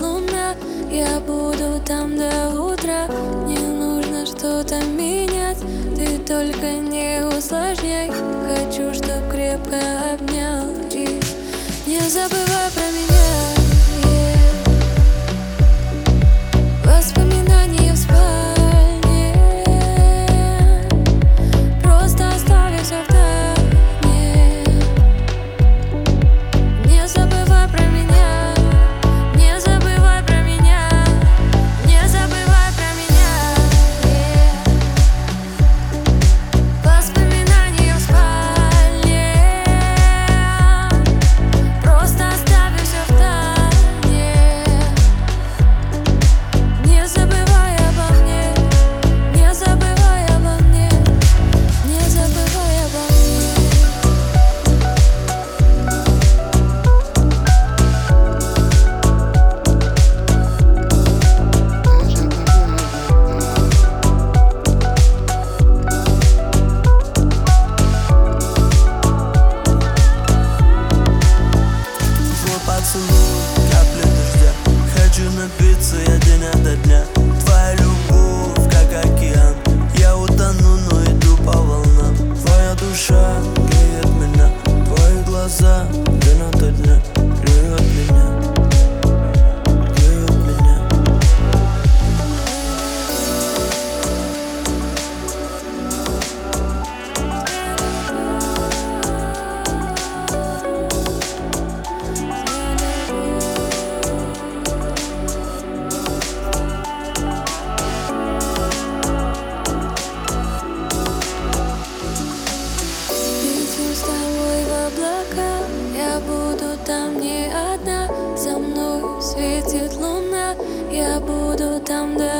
луна Я буду там до утра. Не нужно что-то менять. Ты только не усложняй Хочу, чтоб крепко обнял. И не забывай про меня. Поцелуй, капли дождя. Хочу напиться я день ото дня. Твоя любовь, как океан. Я утону, но иду по волнам. Твоя душа греет меня. Твои глаза Я буду там до